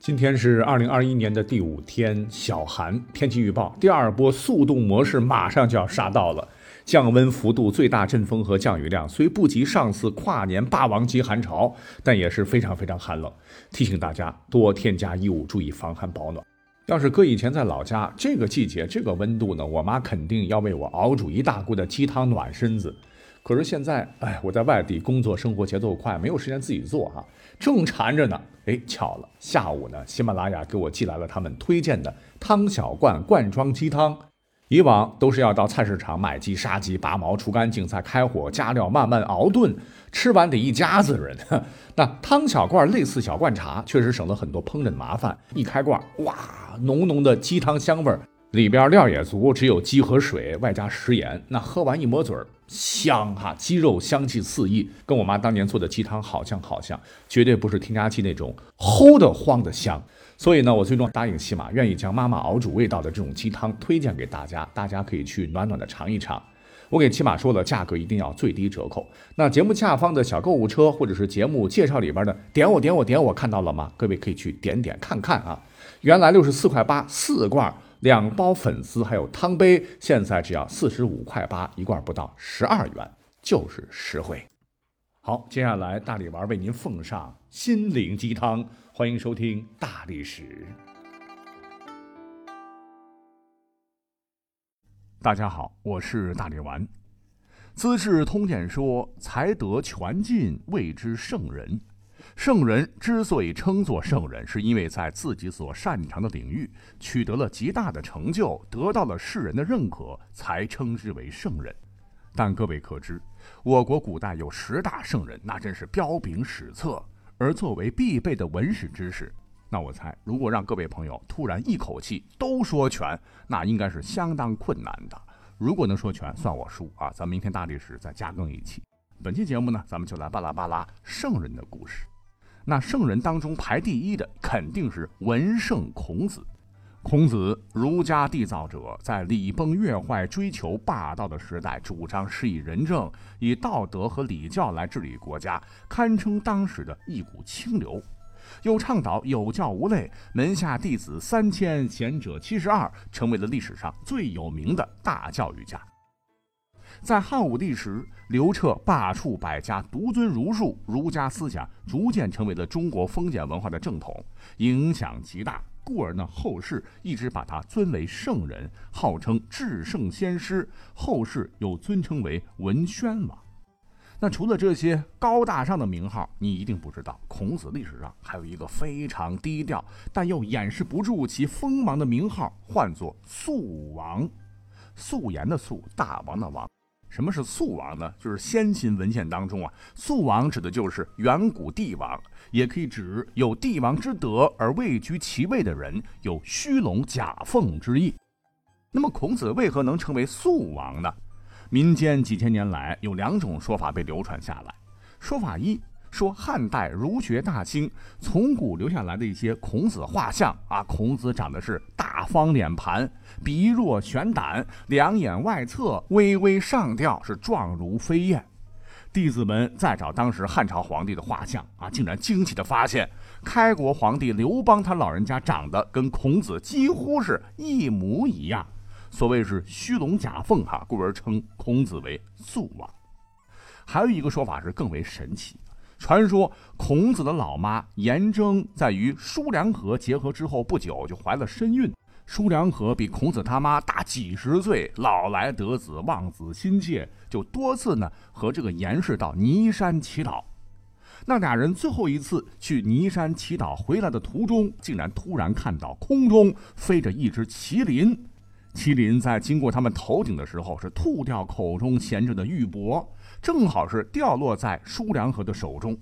今天是二零二一年的第五天，小寒。天气预报，第二波速冻模式马上就要杀到了。降温幅度、最大阵风和降雨量虽不及上次跨年霸王级寒潮，但也是非常非常寒冷。提醒大家多添加衣物，注意防寒保暖。要是搁以前在老家，这个季节这个温度呢，我妈肯定要为我熬煮一大锅的鸡汤暖身子。可是现在，哎，我在外地工作，生活节奏快，没有时间自己做哈，正馋着呢。哎，巧了，下午呢，喜马拉雅给我寄来了他们推荐的汤小罐罐装鸡汤。以往都是要到菜市场买鸡、杀鸡、拔毛、除干净，再开火加料，慢慢熬炖，吃完得一家子人。那汤小罐类似小罐茶，确实省了很多烹饪麻烦。一开罐，哇，浓浓的鸡汤香味儿。里边料也足，只有鸡和水，外加食盐。那喝完一抹嘴儿，香哈，鸡肉香气四溢，跟我妈当年做的鸡汤好像好像，绝对不是添加剂那种齁的慌的香。所以呢，我最终答应西马，愿意将妈妈熬煮味道的这种鸡汤推荐给大家，大家可以去暖暖的尝一尝。我给起码说了，价格一定要最低折扣。那节目下方的小购物车或者是节目介绍里边的点我点我点我看到了吗？各位可以去点点看看啊。原来六十四块八四罐。两包粉丝还有汤杯，现在只要四十五块八一罐，不到十二元，就是实惠。好，接下来大力丸为您奉上心灵鸡汤，欢迎收听大历史。大家好，我是大力丸。《资治通鉴》说：“才德全尽，谓之圣人。”圣人之所以称作圣人，是因为在自己所擅长的领域取得了极大的成就，得到了世人的认可，才称之为圣人。但各位可知，我国古代有十大圣人，那真是彪炳史册。而作为必备的文史知识，那我猜，如果让各位朋友突然一口气都说全，那应该是相当困难的。如果能说全，算我输啊！咱们明天大历史再加更一期。本期节目呢，咱们就来巴拉巴拉圣人的故事。那圣人当中排第一的肯定是文圣孔子。孔子，儒家缔造者，在礼崩乐坏、追求霸道的时代，主张施以仁政，以道德和礼教来治理国家，堪称当时的一股清流。又倡导有教无类，门下弟子三千，贤者七十二，成为了历史上最有名的大教育家。在汉武帝时，刘彻罢黜百家，独尊儒术，儒家思想逐渐成为了中国封建文化的正统，影响极大。故而呢，后世一直把他尊为圣人，号称至圣先师，后世又尊称为文宣王。那除了这些高大上的名号，你一定不知道，孔子历史上还有一个非常低调，但又掩饰不住其锋芒的名号，唤作素王。素颜的素，大王的王。什么是肃王呢？就是先秦文献当中啊，肃王指的就是远古帝王，也可以指有帝王之德而位居其位的人，有虚龙假凤之意。那么孔子为何能成为肃王呢？民间几千年来有两种说法被流传下来。说法一。说汉代儒学大兴，从古留下来的一些孔子画像啊，孔子长的是大方脸盘，鼻若悬胆，两眼外侧，微微上吊，是状如飞燕。弟子们再找当时汉朝皇帝的画像啊，竟然惊奇的发现，开国皇帝刘邦他老人家长得跟孔子几乎是一模一样。所谓是虚龙假凤哈，故而称孔子为肃王。还有一个说法是更为神奇。传说孔子的老妈颜征在与叔良和结合之后不久就怀了身孕。叔良和比孔子他妈大几十岁，老来得子，望子心切，就多次呢和这个颜氏到尼山祈祷。那俩人最后一次去尼山祈祷回来的途中，竟然突然看到空中飞着一只麒麟。麒麟在经过他们头顶的时候，是吐掉口中衔着的玉帛。正好是掉落在叔良和的手中，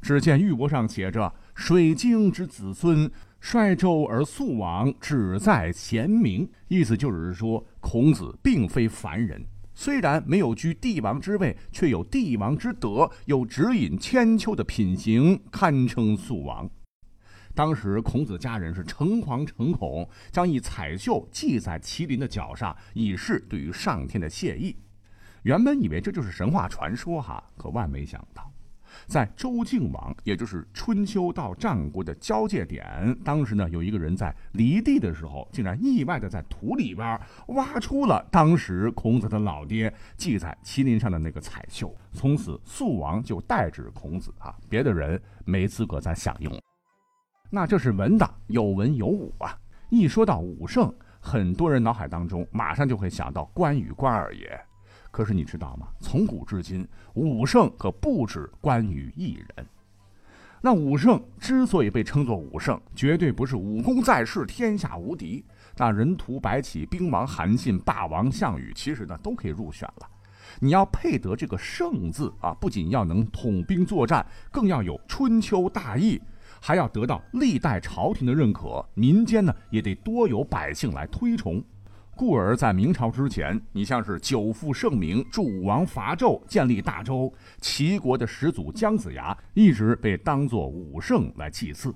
只见玉帛上写着“水晶之子孙，率纣而肃王，只在贤明”，意思就是说，孔子并非凡人，虽然没有居帝王之位，却有帝王之德，有指引千秋的品行，堪称肃王。当时孔子家人是诚惶诚恐，将一彩绣系在麒麟的脚上，以示对于上天的谢意。原本以为这就是神话传说哈，可万没想到，在周敬王，也就是春秋到战国的交界点，当时呢，有一个人在犁地的时候，竟然意外的在土里边挖出了当时孔子的老爹系在麒麟上的那个彩绣，从此肃王就代指孔子啊，别的人没资格再享用。那这是文的，有文有武啊。一说到武圣，很多人脑海当中马上就会想到关羽关二爷。可是你知道吗？从古至今，武圣可不止关羽一人。那武圣之所以被称作武圣，绝对不是武功在世，天下无敌。那人屠白起、兵王韩信、霸王项羽，其实呢都可以入选了。你要配得这个圣字啊，不仅要能统兵作战，更要有春秋大义，还要得到历代朝廷的认可，民间呢也得多有百姓来推崇。故而在明朝之前，你像是久负盛名、助武王伐纣、建立大周、齐国的始祖姜子牙，一直被当作武圣来祭祀。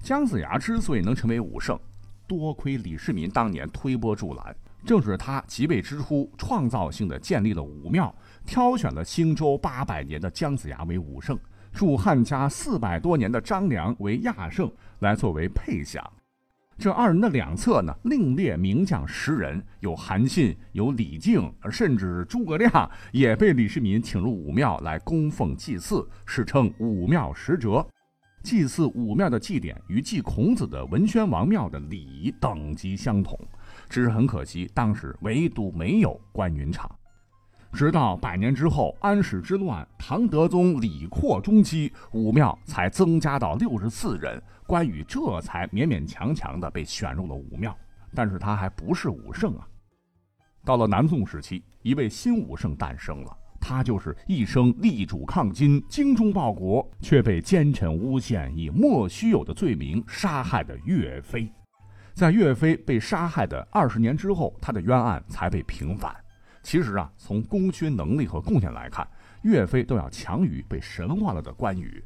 姜子牙之所以能成为武圣，多亏李世民当年推波助澜，正是他即位之初，创造性的建立了武庙，挑选了兴周八百年的姜子牙为武圣，助汉家四百多年的张良为亚圣，来作为配享。这二人的两侧呢，另列名将十人，有韩信，有李靖，甚至诸葛亮也被李世民请入武庙来供奉祭祀，史称武庙十哲。祭祀武庙的祭典与祭孔子的文宣王庙的礼仪等级相同，只是很可惜，当时唯独没有关云长。直到百年之后，安史之乱，唐德宗李阔中期，武庙才增加到六十四人，关羽这才勉勉强强的被选入了武庙。但是他还不是武圣啊。到了南宋时期，一位新武圣诞生了，他就是一生力主抗金、精忠报国，却被奸臣诬陷以莫须有的罪名杀害的岳飞。在岳飞被杀害的二十年之后，他的冤案才被平反。其实啊，从功勋能力和贡献来看，岳飞都要强于被神化了的关羽。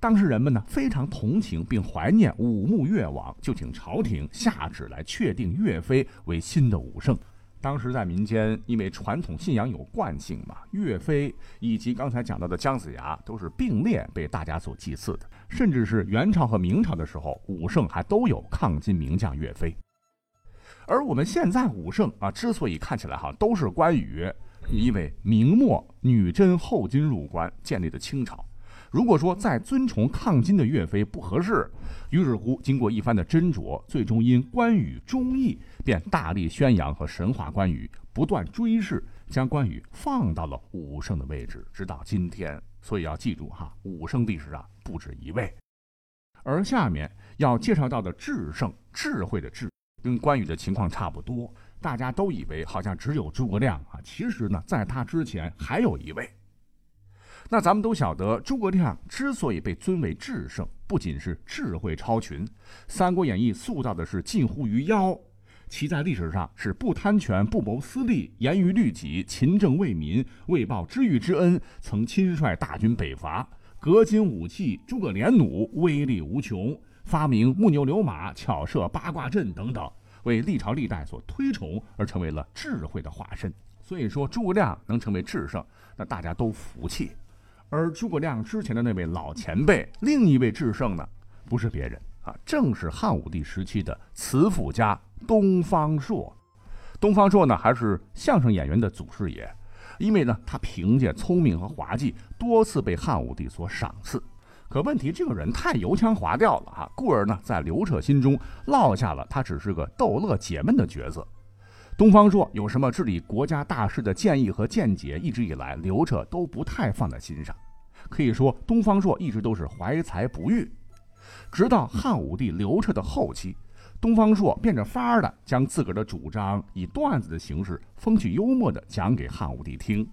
当时人们呢非常同情并怀念武穆越王，就请朝廷下旨来确定岳飞为新的武圣。当时在民间，因为传统信仰有惯性嘛，岳飞以及刚才讲到的姜子牙都是并列被大家所祭祀的。甚至是元朝和明朝的时候，武圣还都有抗金名将岳飞。而我们现在武圣啊，之所以看起来哈都是关羽，因为明末女真后金入关建立的清朝，如果说再尊崇抗金的岳飞不合适，于是乎经过一番的斟酌，最终因关羽忠义，便大力宣扬和神话关羽，不断追谥，将关羽放到了武圣的位置，直到今天。所以要记住哈，武圣历史啊不止一位。而下面要介绍到的智圣，智慧的智。跟关羽的情况差不多，大家都以为好像只有诸葛亮啊，其实呢，在他之前还有一位。那咱们都晓得，诸葛亮之所以被尊为智圣，不仅是智慧超群，《三国演义》塑造的是近乎于妖，其在历史上是不贪权、不谋私利、严于律己、勤政为民，为报知遇之恩，曾亲率大军北伐，革金武器，诸葛连弩，威力无穷。发明木牛流马、巧设八卦阵等等，为历朝历代所推崇，而成为了智慧的化身。所以说，诸葛亮能成为智圣，那大家都服气。而诸葛亮之前的那位老前辈，另一位智圣呢，不是别人啊，正是汉武帝时期的词赋家东方朔。东方朔呢，还是相声演员的祖师爷，因为呢，他凭借聪明和滑稽，多次被汉武帝所赏赐。可问题，这个人太油腔滑调了哈，故而呢，在刘彻心中落下了他只是个逗乐解闷的角色。东方朔有什么治理国家大事的建议和见解，一直以来刘彻都不太放在心上。可以说，东方朔一直都是怀才不遇。直到汉武帝刘彻的后期，东方朔变着法儿的将自个儿的主张以段子的形式，风趣幽默的讲给汉武帝听。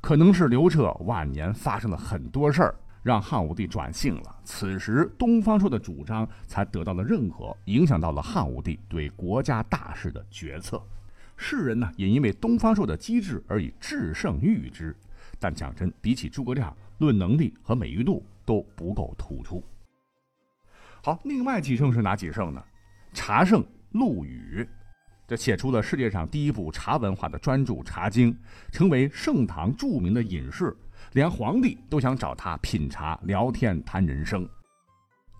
可能是刘彻晚年发生了很多事儿。让汉武帝转性了，此时东方朔的主张才得到了认可，影响到了汉武帝对国家大事的决策。世人呢也因为东方朔的机智而以智胜誉之。但讲真，比起诸葛亮，论能力和美誉度都不够突出。好，另外几圣是哪几圣呢？茶圣陆羽，这写出了世界上第一部茶文化的专著《茶经》，成为盛唐著名的隐士。连皇帝都想找他品茶、聊天、谈人生。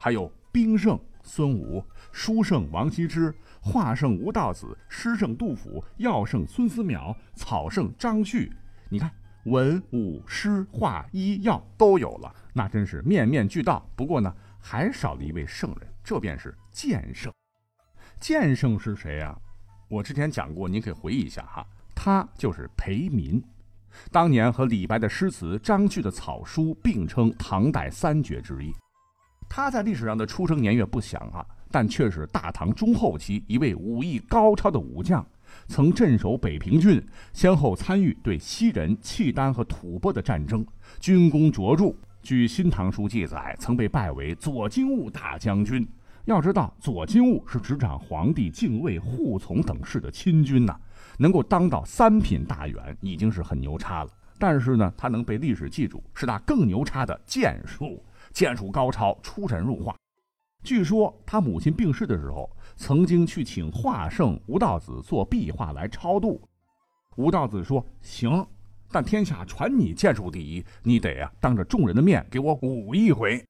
还有兵圣孙武、书圣王羲之、画圣吴道子、诗圣杜甫、药圣孙思邈、草圣张旭。你看，文武诗画医药都有了，那真是面面俱到。不过呢，还少了一位圣人，这便是剑圣。剑圣是谁呀？我之前讲过，您可以回忆一下哈。他就是裴民。当年和李白的诗词、张旭的草书并称唐代三绝之一。他在历史上的出生年月不详啊，但却是大唐中后期一位武艺高超的武将，曾镇守北平郡，先后参与对西人、契丹和吐蕃的战争，军功卓著。据《新唐书》记载，曾被拜为左金吾大将军。要知道，左金吾是执掌皇帝敬卫、护从等事的亲军呐。能够当到三品大员已经是很牛叉了，但是呢，他能被历史记住，是他更牛叉的剑术，剑术高超，出神入化。据说他母亲病逝的时候，曾经去请画圣吴道子做壁画来超度。吴道子说：“行，但天下传你剑术第一，你得啊，当着众人的面给我舞一回。”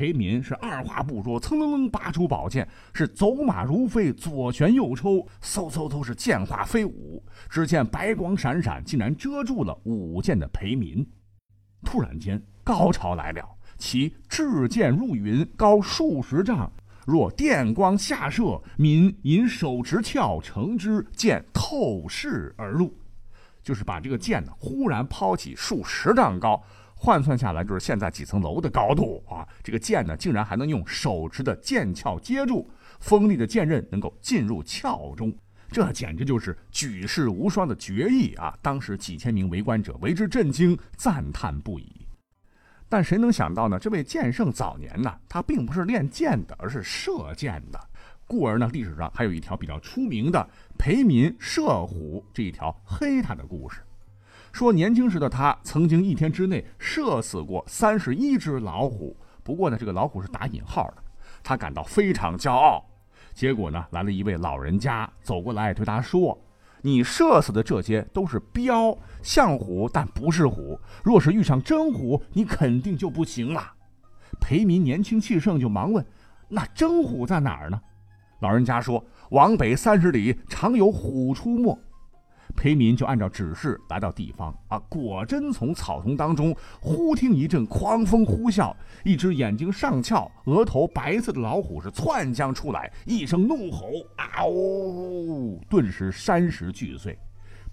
裴民是二话不说，蹭蹭蹭拔出宝剑，是走马如飞，左旋右抽，嗖嗖嗖是剑花飞舞。只见白光闪闪，竟然遮住了舞剑的裴民。突然间，高潮来了，其掷剑入云，高数十丈，若电光下射。民引手持鞘乘之，剑透视而入，就是把这个剑呢，忽然抛起数十丈高。换算下来就是现在几层楼的高度啊！这个剑呢，竟然还能用手持的剑鞘接住，锋利的剑刃能够进入鞘中，这简直就是举世无双的绝艺啊！当时几千名围观者为之震惊，赞叹不已。但谁能想到呢？这位剑圣早年呢，他并不是练剑的，而是射箭的，故而呢，历史上还有一条比较出名的裴民射虎这一条黑他的故事。说年轻时的他曾经一天之内射死过三十一只老虎，不过呢，这个老虎是打引号的，他感到非常骄傲。结果呢，来了一位老人家走过来对他说：“你射死的这些都是彪，像虎但不是虎。若是遇上真虎，你肯定就不行了。”裴民年轻气盛，就忙问：“那真虎在哪儿呢？”老人家说：“往北三十里，常有虎出没。”裴民就按照指示来到地方啊，果真从草丛当中忽听一阵狂风呼啸，一只眼睛上翘、额头白色的老虎是窜将出来，一声怒吼，嗷！顿时山石俱碎，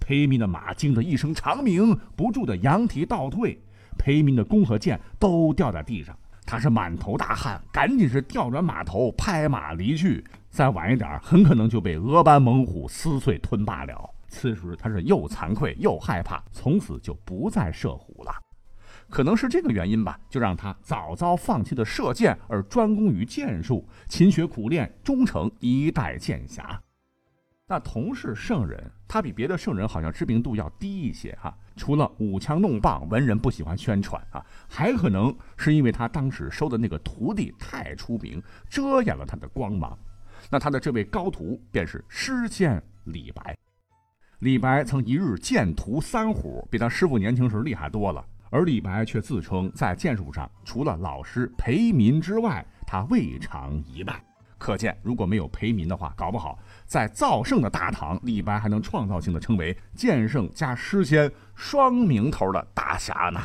裴民的马惊得一声长鸣，不住的扬蹄倒退，裴民的弓和箭都掉在地上，他是满头大汗，赶紧是调转马头，拍马离去。再晚一点，很可能就被俄班猛虎撕碎吞罢了。此时他是又惭愧又害怕，从此就不再射虎了。可能是这个原因吧，就让他早早放弃了射箭，而专攻于剑术，勤学苦练，终成一代剑侠。那同是圣人，他比别的圣人好像知名度要低一些哈。除了舞枪弄棒，文人不喜欢宣传啊，还可能是因为他当时收的那个徒弟太出名，遮掩了他的光芒。那他的这位高徒便是诗仙李白。李白曾一日剑屠三虎，比他师傅年轻时厉害多了。而李白却自称在剑术上除了老师裴民之外，他未尝一败。可见，如果没有裴民的话，搞不好在造圣的大唐，李白还能创造性的称为剑圣加诗仙双名头的大侠呢。